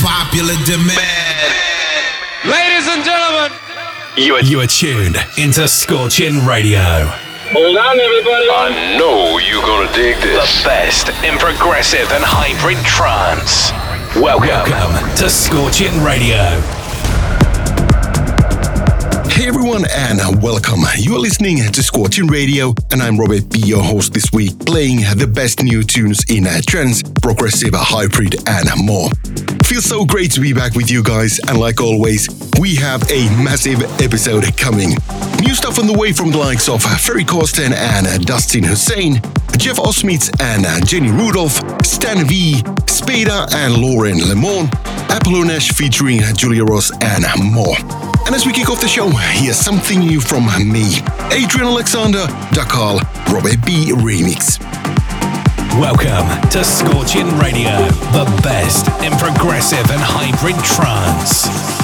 popular demand. Ladies and gentlemen, you are, you are tuned into Scorching Radio. Hold on, everybody. I know you're gonna dig this. The best in progressive and hybrid trance. Welcome, Welcome to Scorching Radio. Hey everyone, and welcome. You are listening to Scorching Radio, and I'm Robert B, your host this week, playing the best new tunes in trance, progressive, hybrid, and more. Feels so great to be back with you guys, and like always, we have a massive episode coming. New stuff on the way from the likes of Ferry Corsten and uh, Dustin Husain, Jeff Osmith and uh, Jenny Rudolph, Stan V, Spada and Lauren Lemon, Apollo Nash featuring Julia Ross, and more. And as we kick off the show, here's something new from me Adrian Alexander, Dakar, Robert B remix. Welcome to Scorching Radio, the best in progressive and hybrid trance.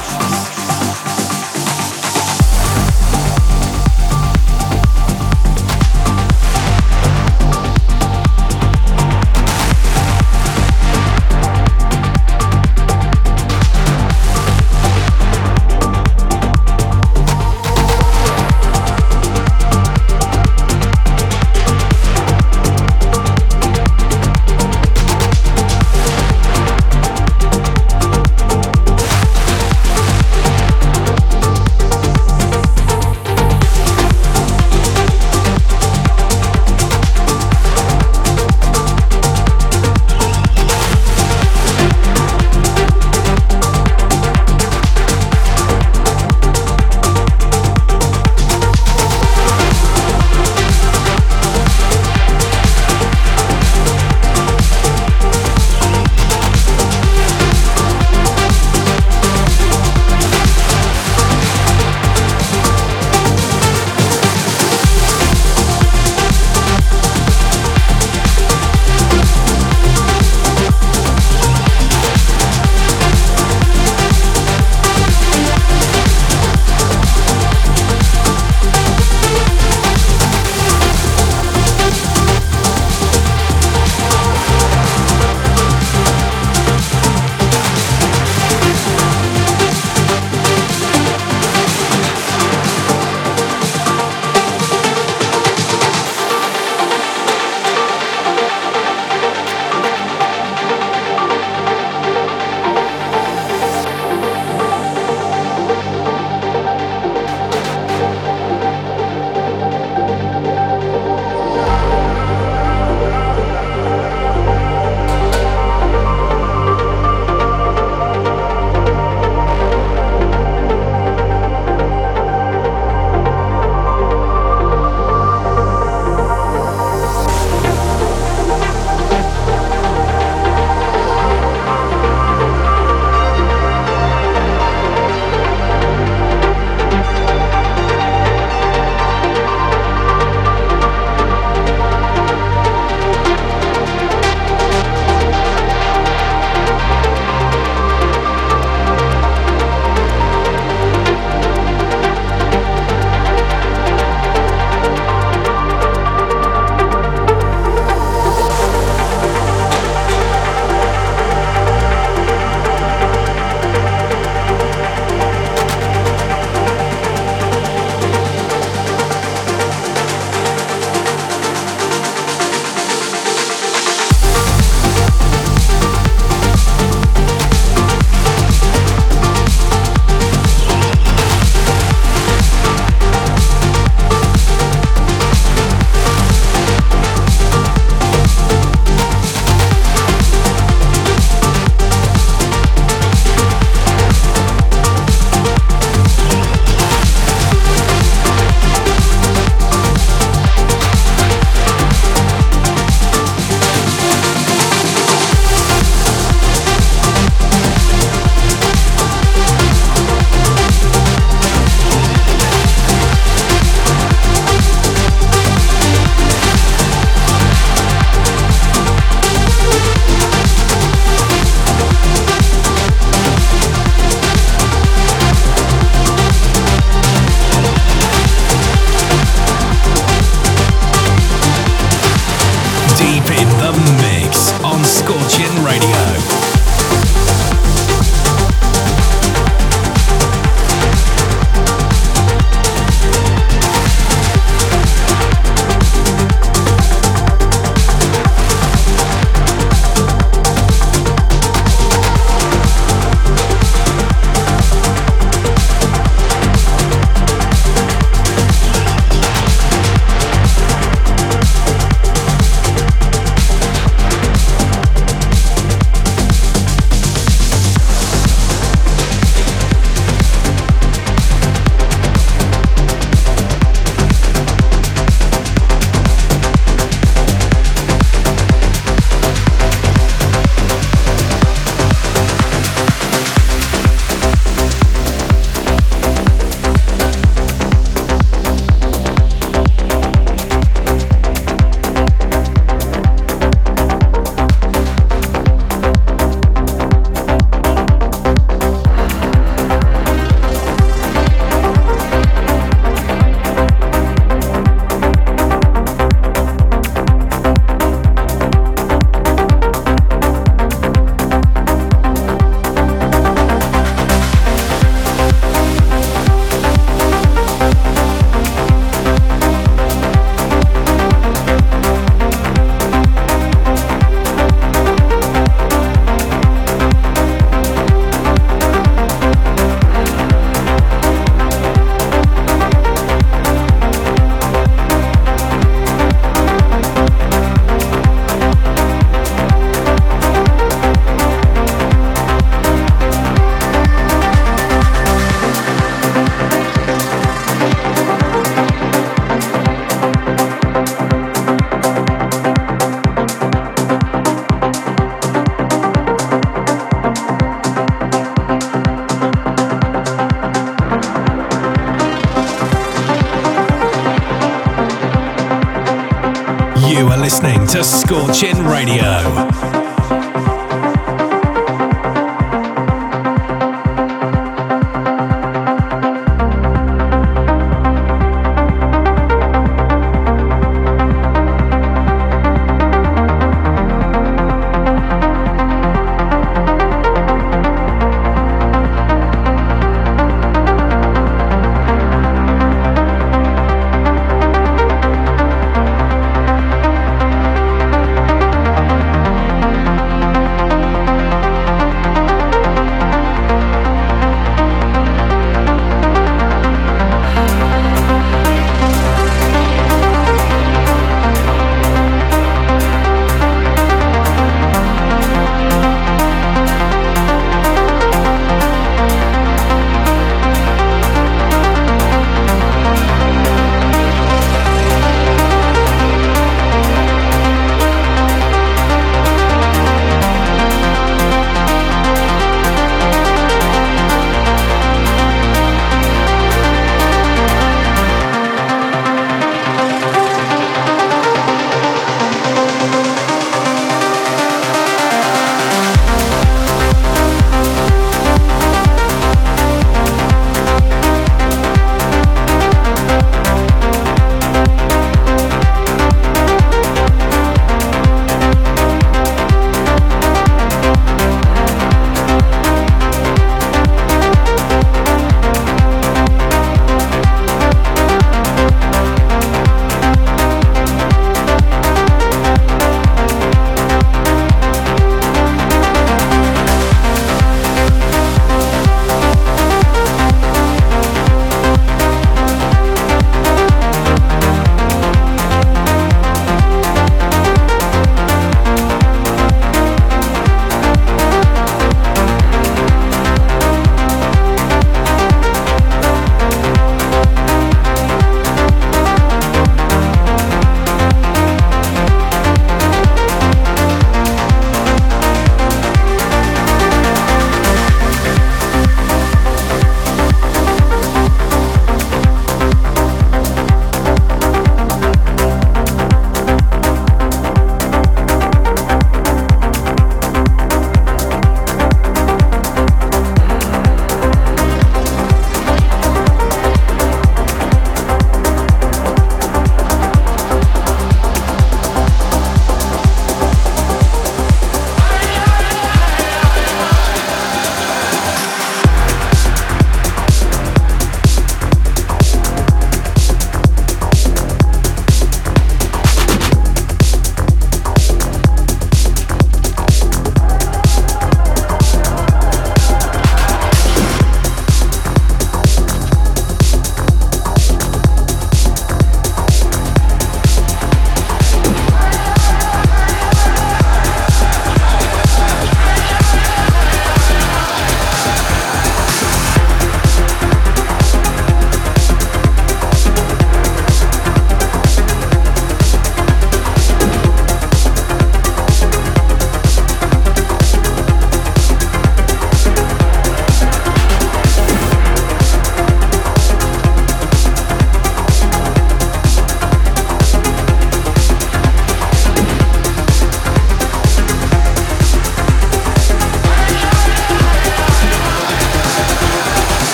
To Scorching Radio.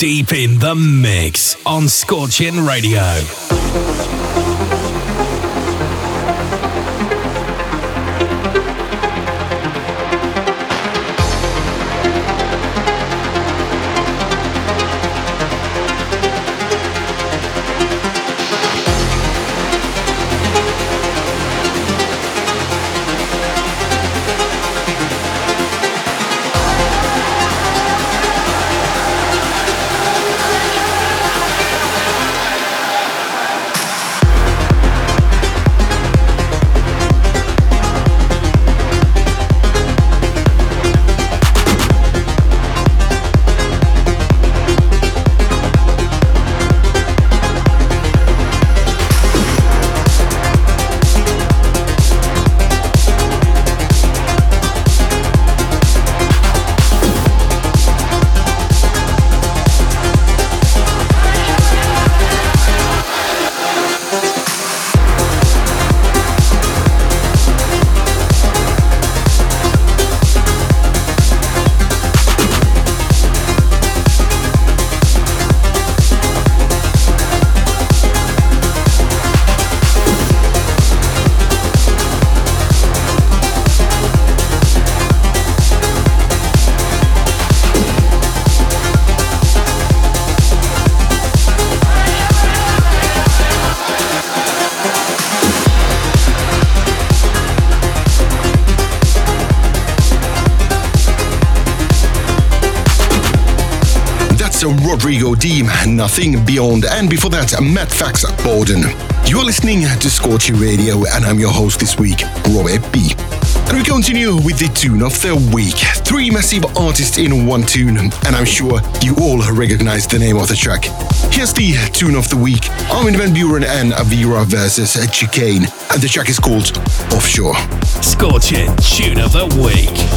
Deep in the mix on Scorching Radio. Nothing Beyond, and before that, Matt Fax Borden. You're listening to Scorching Radio, and I'm your host this week, Robert B. And we continue with the tune of the week. Three massive artists in one tune, and I'm sure you all recognize the name of the track. Here's the tune of the week Armin Van Buuren and Avira versus Chicane, and the track is called Offshore. Scorching Tune of the Week.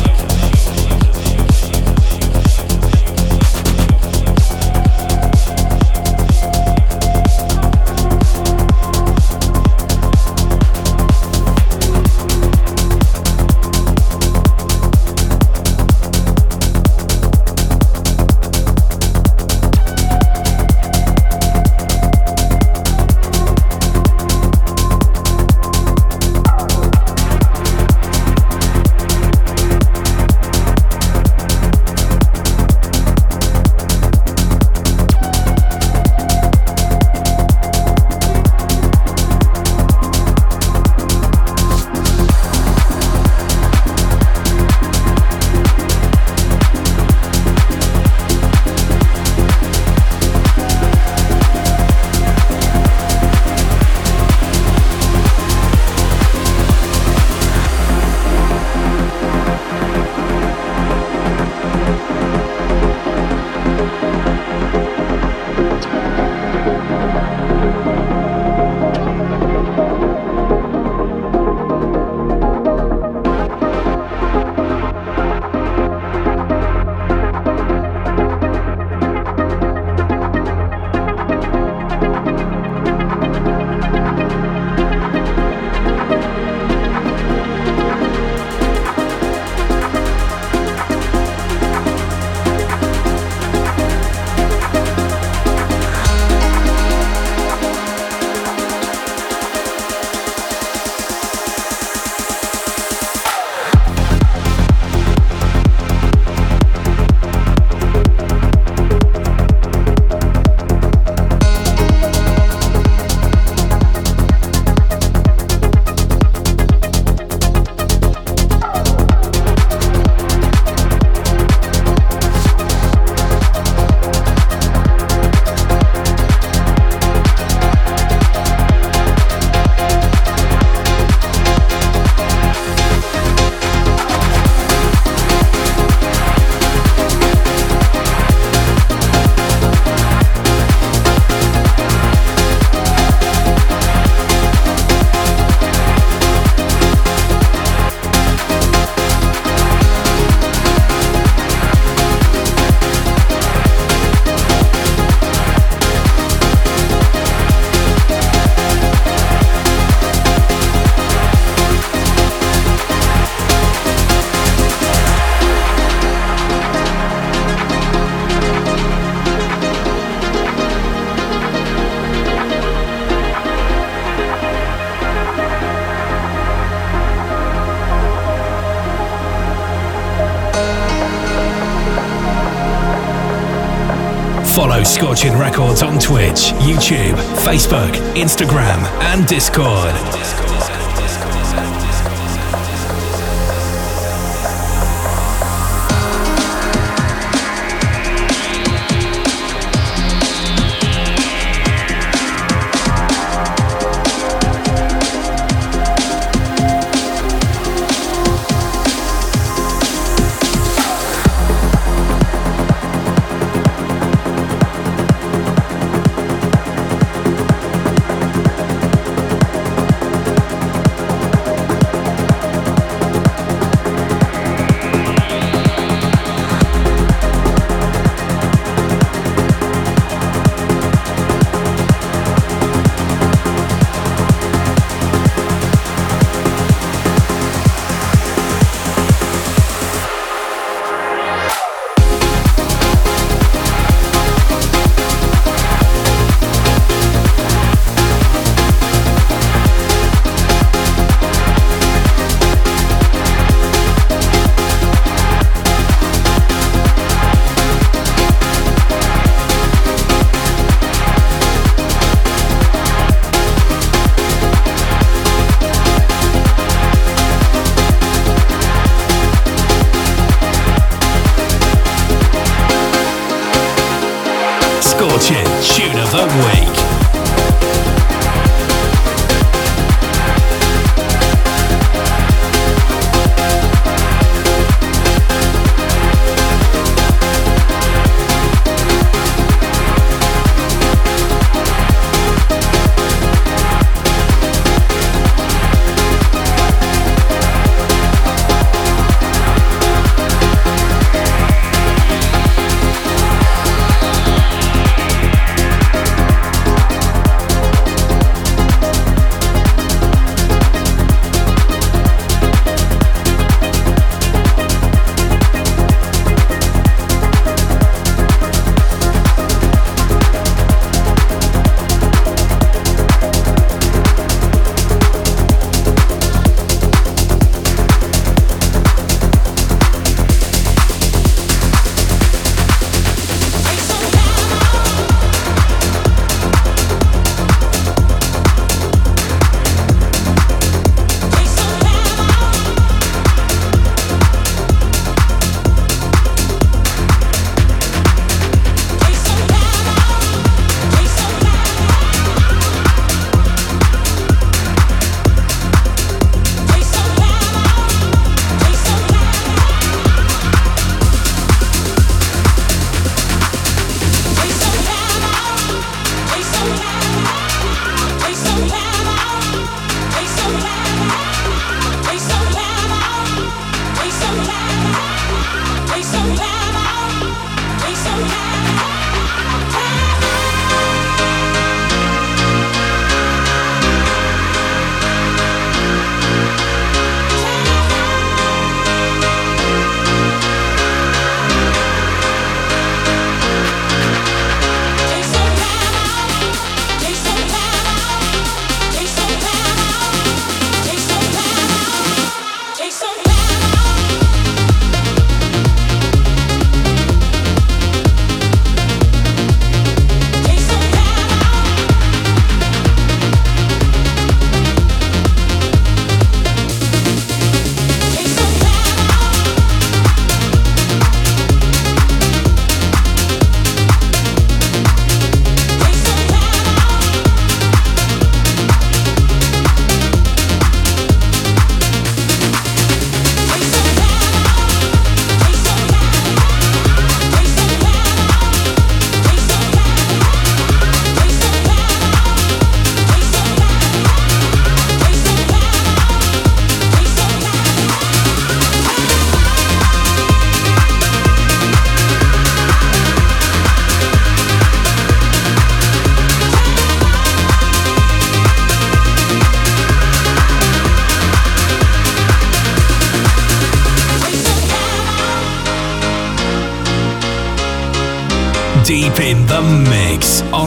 Scorching Records on Twitch, YouTube, Facebook, Instagram, and Discord.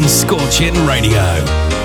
Scorching Radio.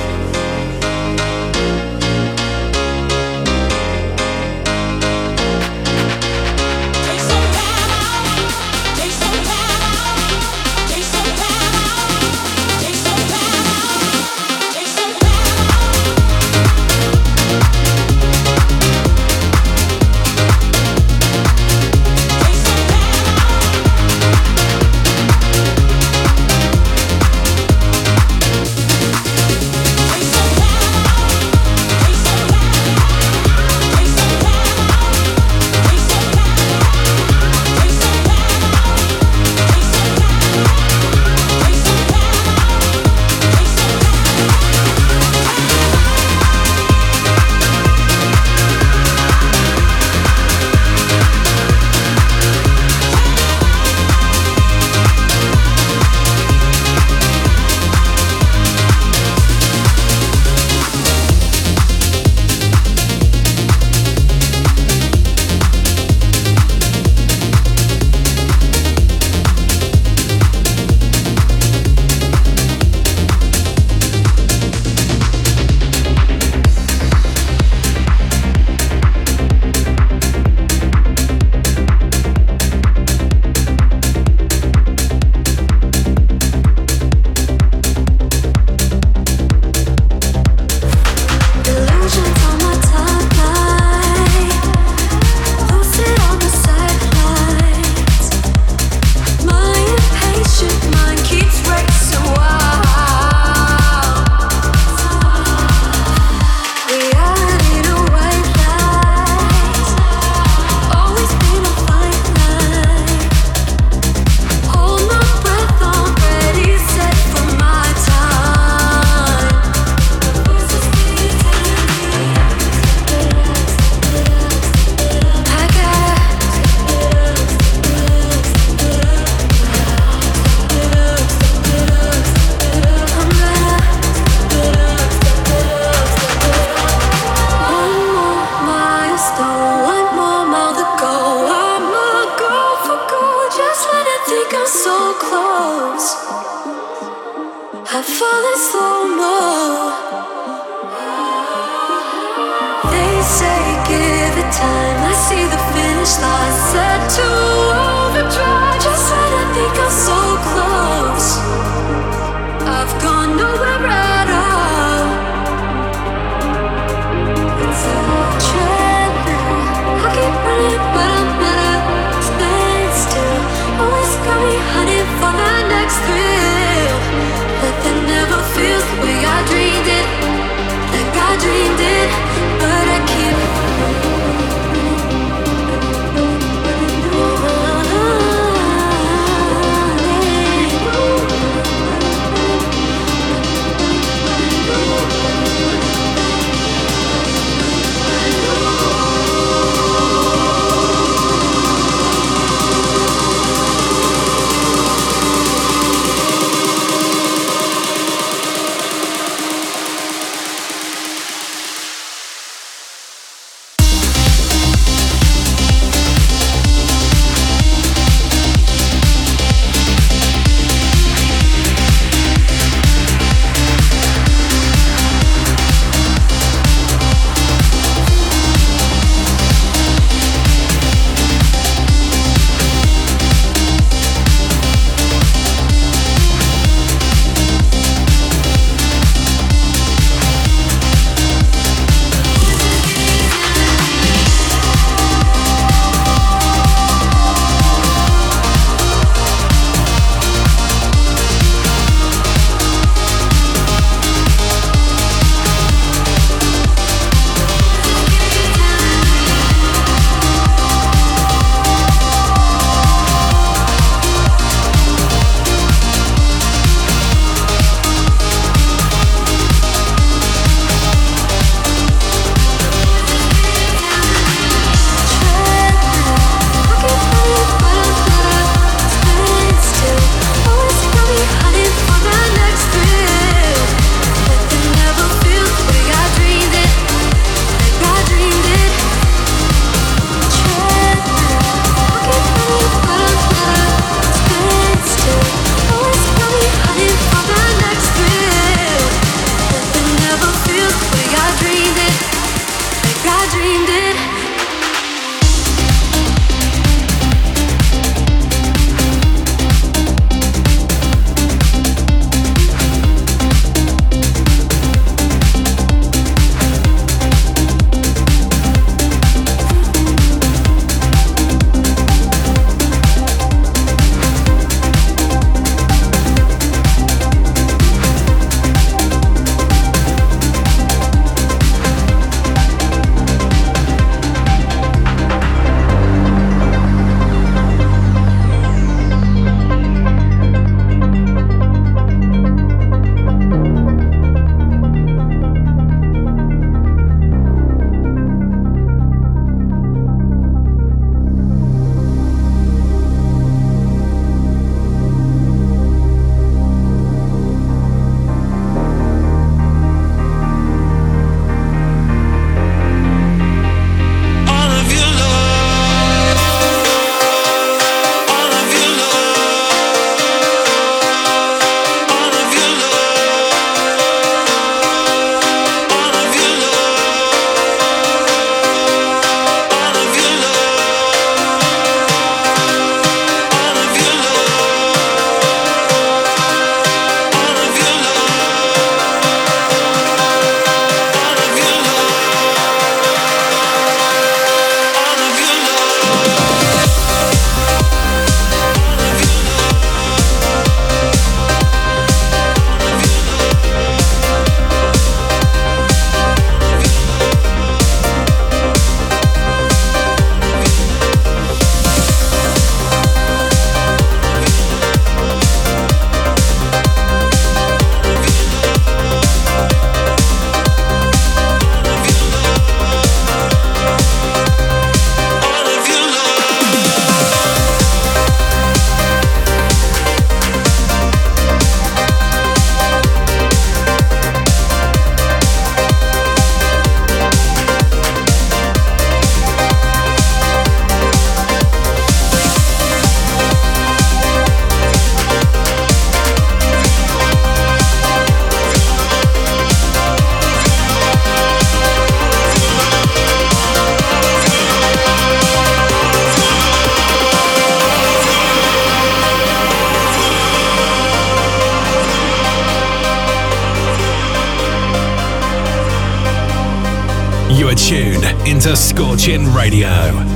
Tuned into Scorching Radio.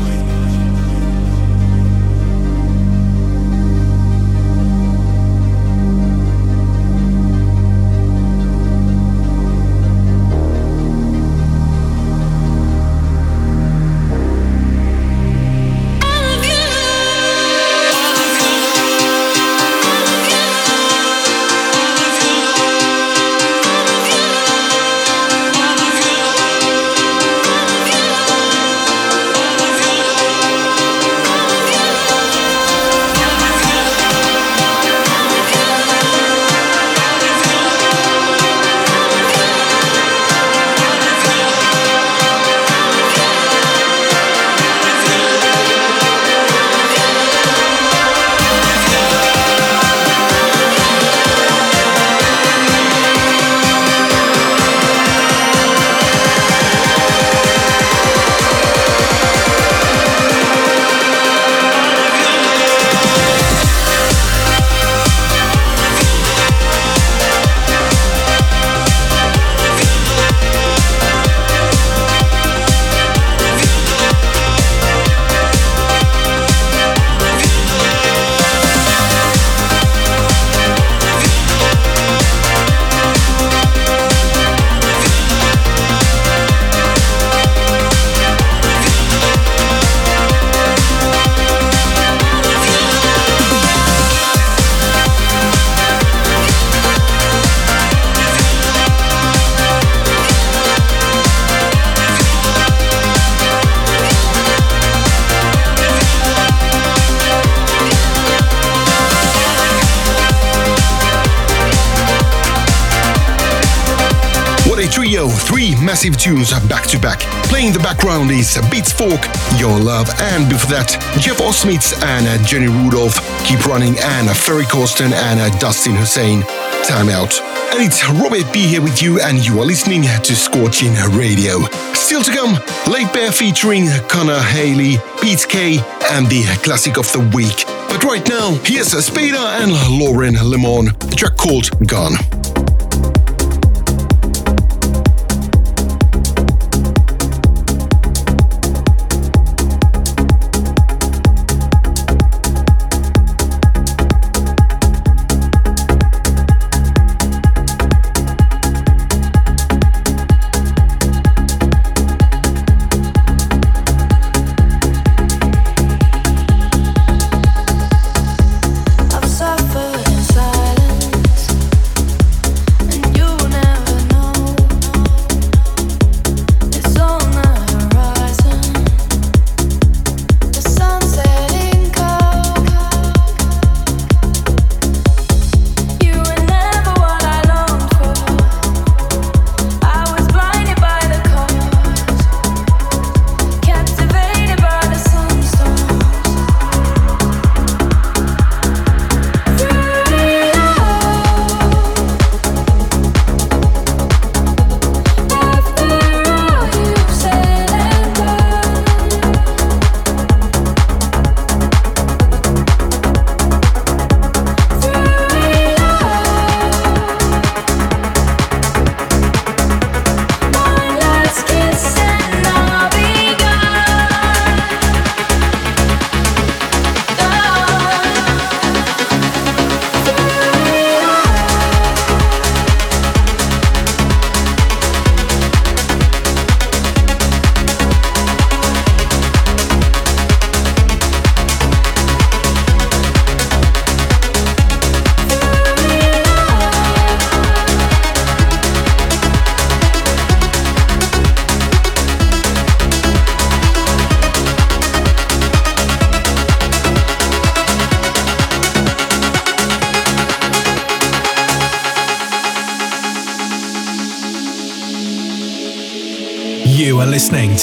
Massive tunes back to back. Playing the background is Beats Fork, Your Love, and before that, Jeff Osmith and uh, Jenny Rudolph, Keep Running, and uh, Ferry Corsten and uh, Dustin Husain, Time Out. And it's Robert B here with you, and you are listening to Scorching Radio. Still to come, Late Bear featuring Connor Haley, Pete K, and the classic of the week. But right now, here's Spada and Lauren Lemon, a track called Gone.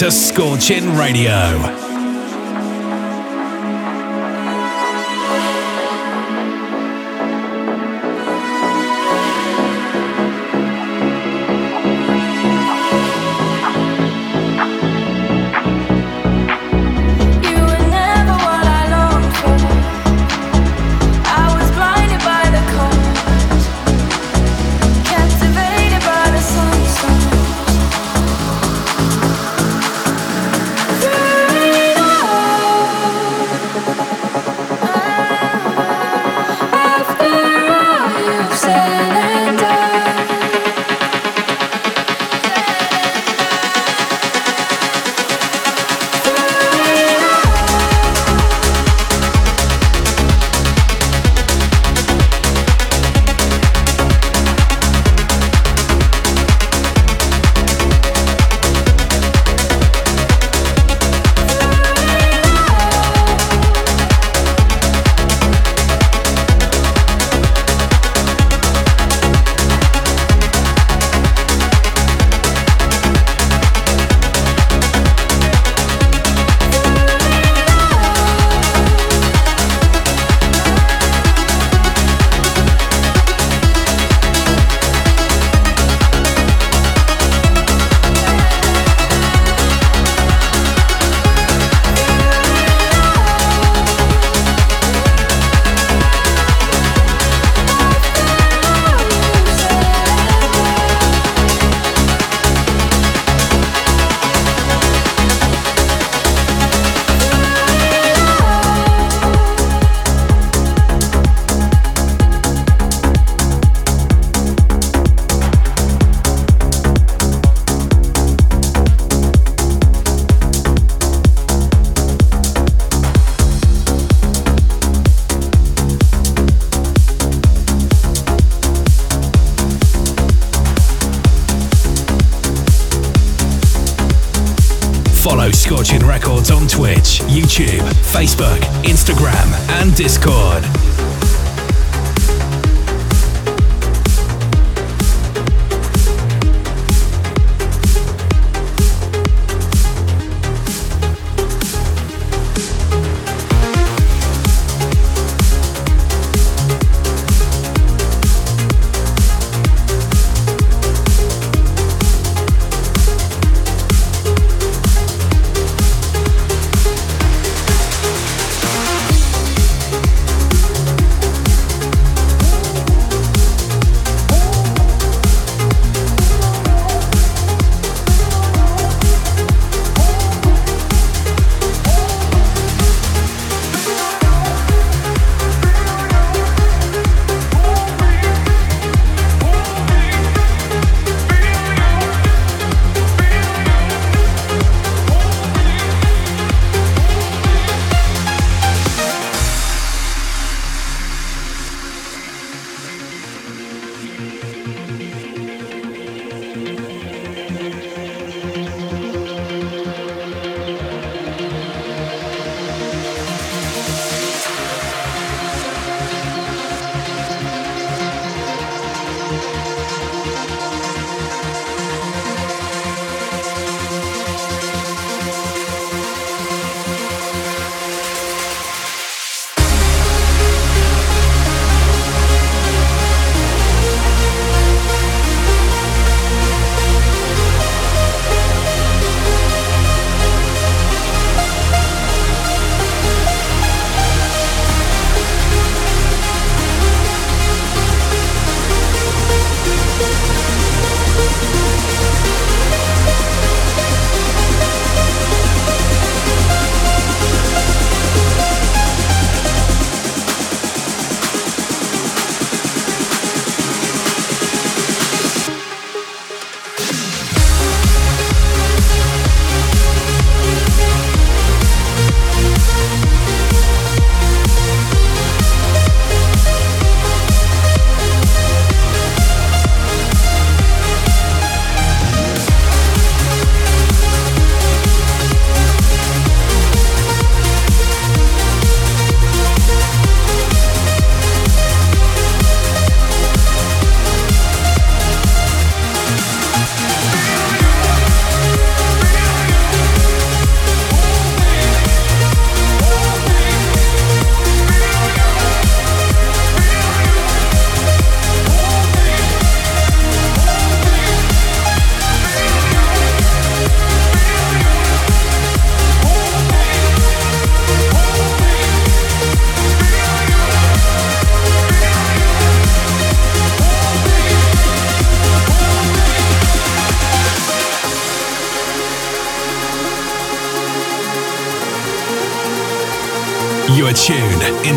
To Scorching Radio. Facebook, Instagram, and Discord.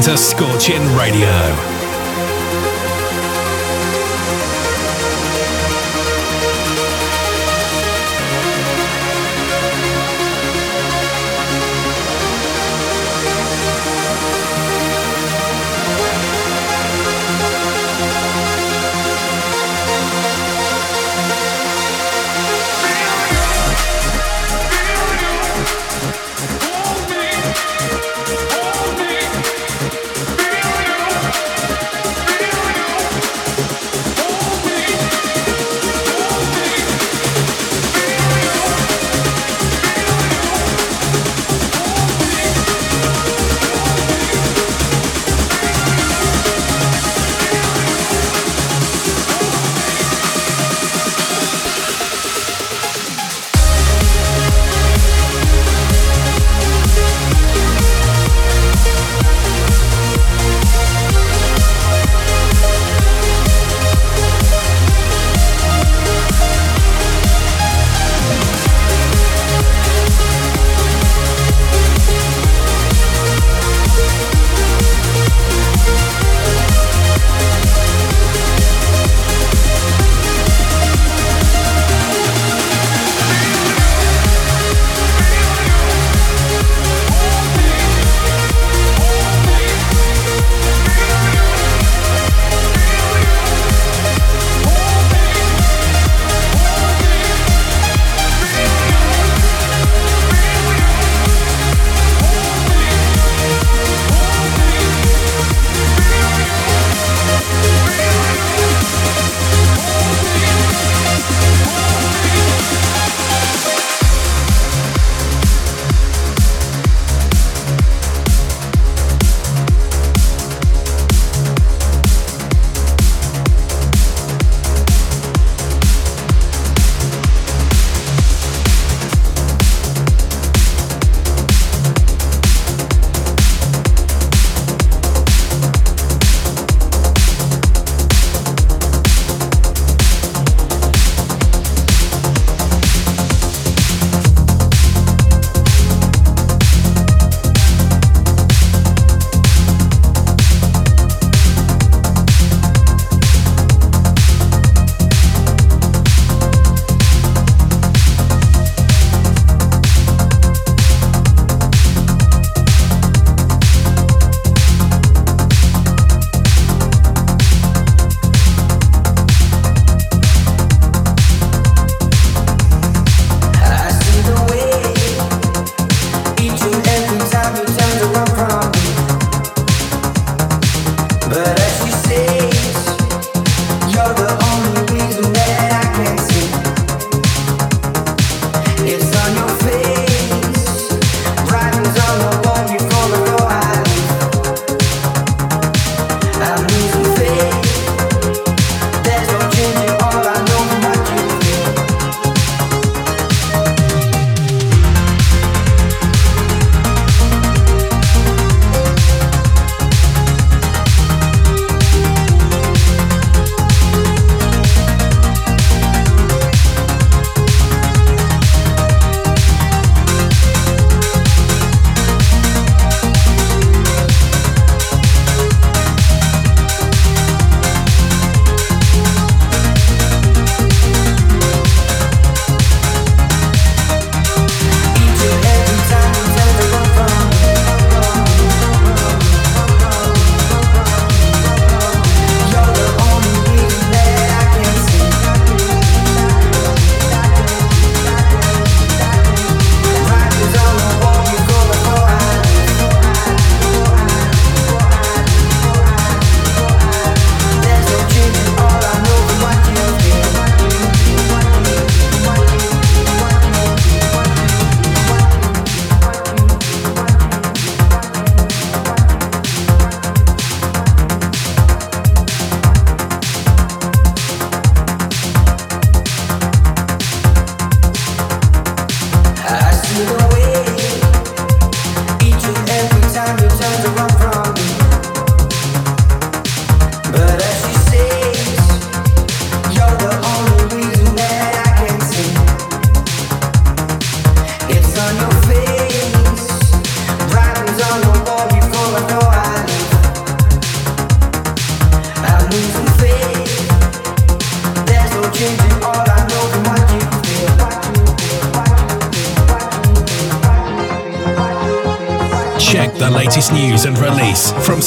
Into Scorching Radio.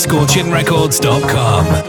scorchingrecords.com.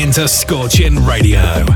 into Scorching Radio.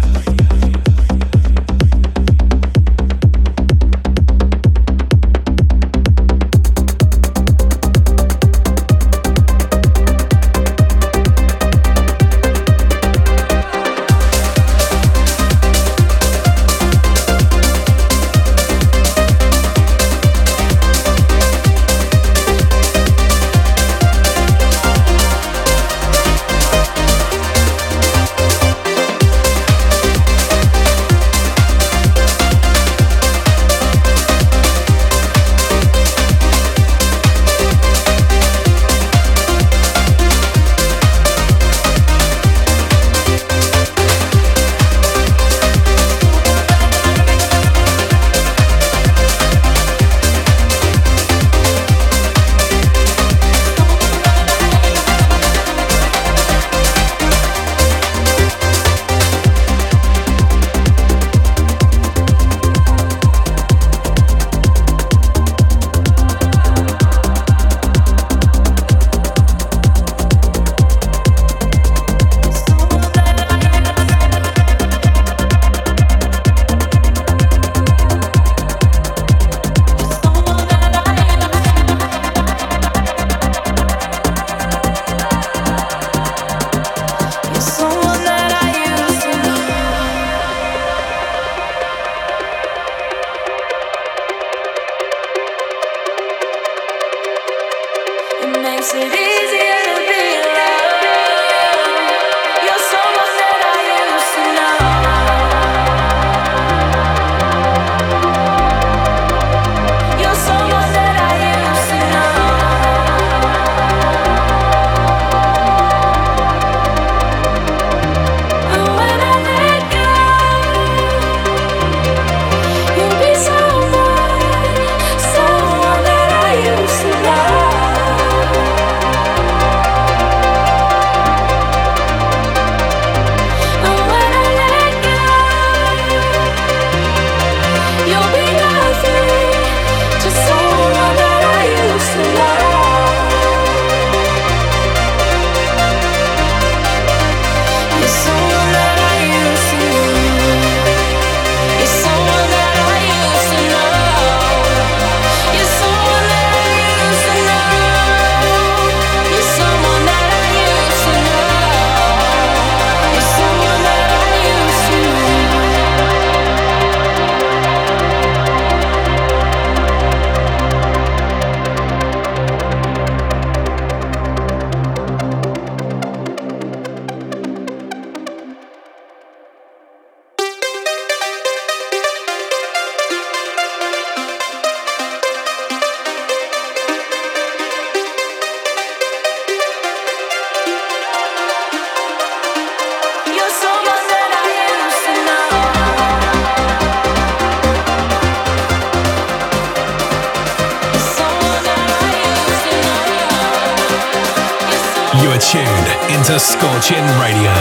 Scorching Radio.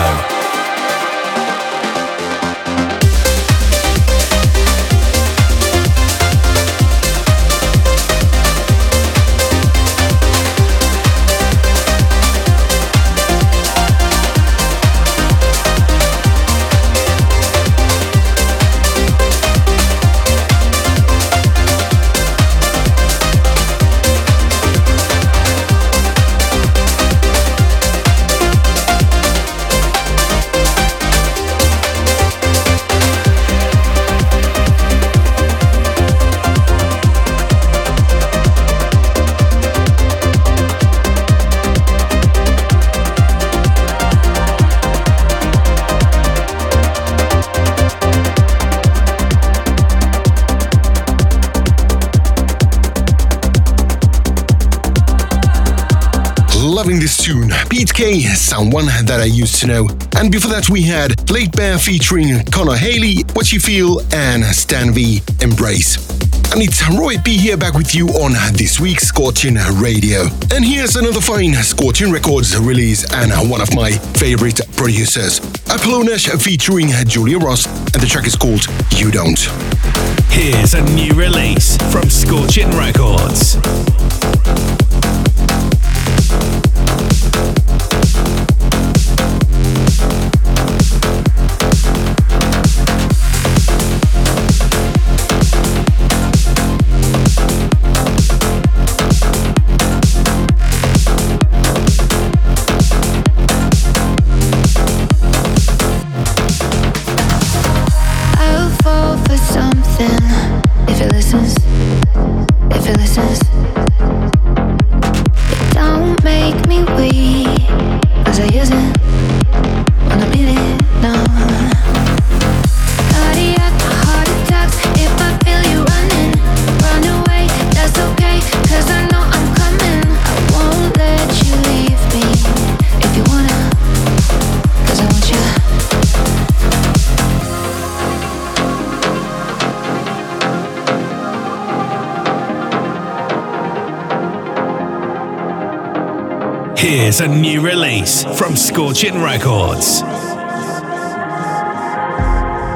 Someone that I used to know. And before that, we had Blade Bear featuring Connor Haley, What You Feel, and Stan V, Embrace. And it's Roy P here back with you on this week's Scorching Radio. And here's another fine Scorching Records release and one of my favorite producers, Apollo Nash featuring Julia Ross, and the track is called You Don't. Here's a new release from Scorching Records. Here's a new release from Scorching Records.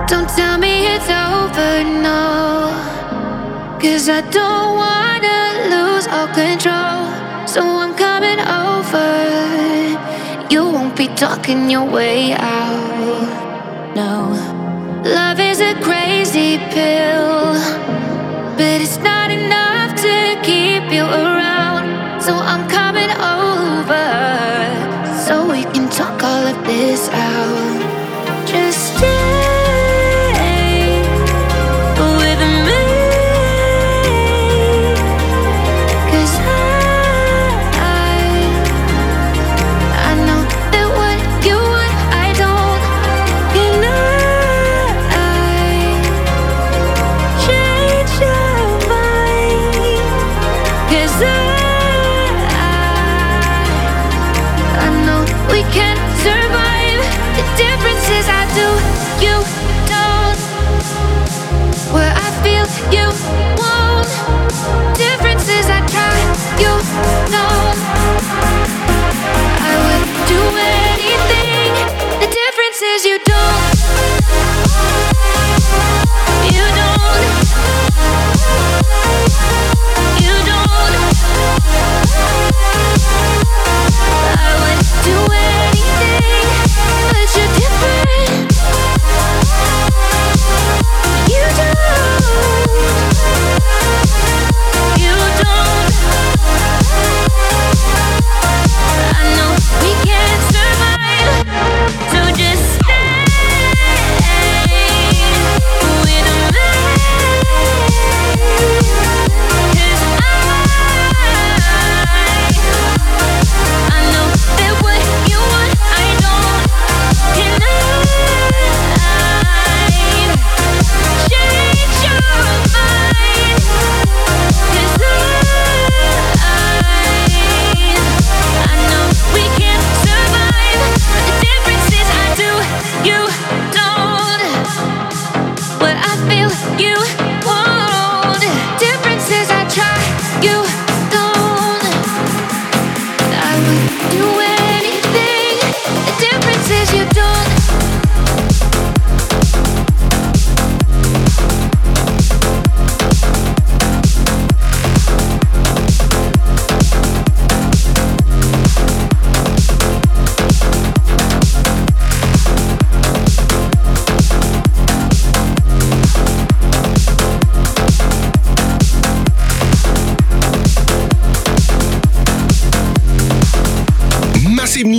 Don't tell me it's over, no. Cause I don't wanna lose all control. So I'm coming over. You won't be talking your way out.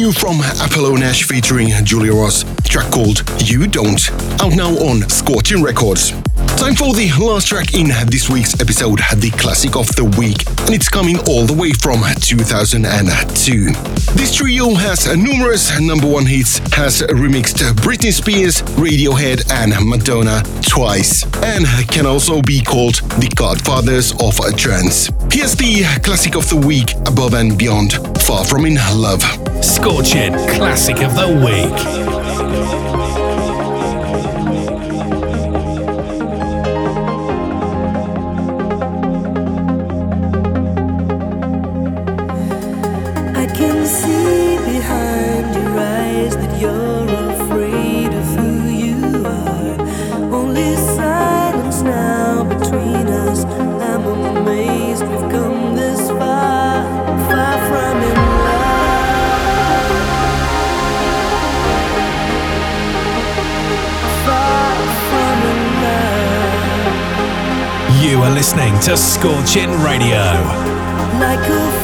New from Apollo Nash featuring Julia Ross, track called You Don't, out now on Scorching Records. Time for the last track in this week's episode, the classic of the week, and it's coming all the way from 2002. This trio has numerous number one hits, has remixed Britney Spears, Radiohead, and Madonna twice, and can also be called the godfathers of trance. Here's the classic of the week, Above and Beyond, Far From In Love. Scorching Classic of the Week. To Scorching Radio. Like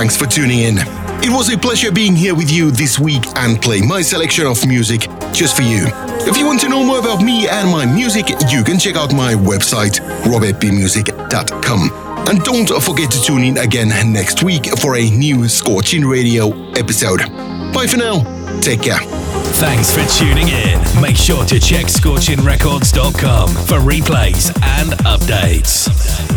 Thanks for tuning in. It was a pleasure being here with you this week and playing my selection of music just for you. If you want to know more about me and my music, you can check out my website, robertbmusic.com. And don't forget to tune in again next week for a new Scorching Radio episode. Bye for now. Take care. Thanks for tuning in. Make sure to check scorchingrecords.com for replays and updates.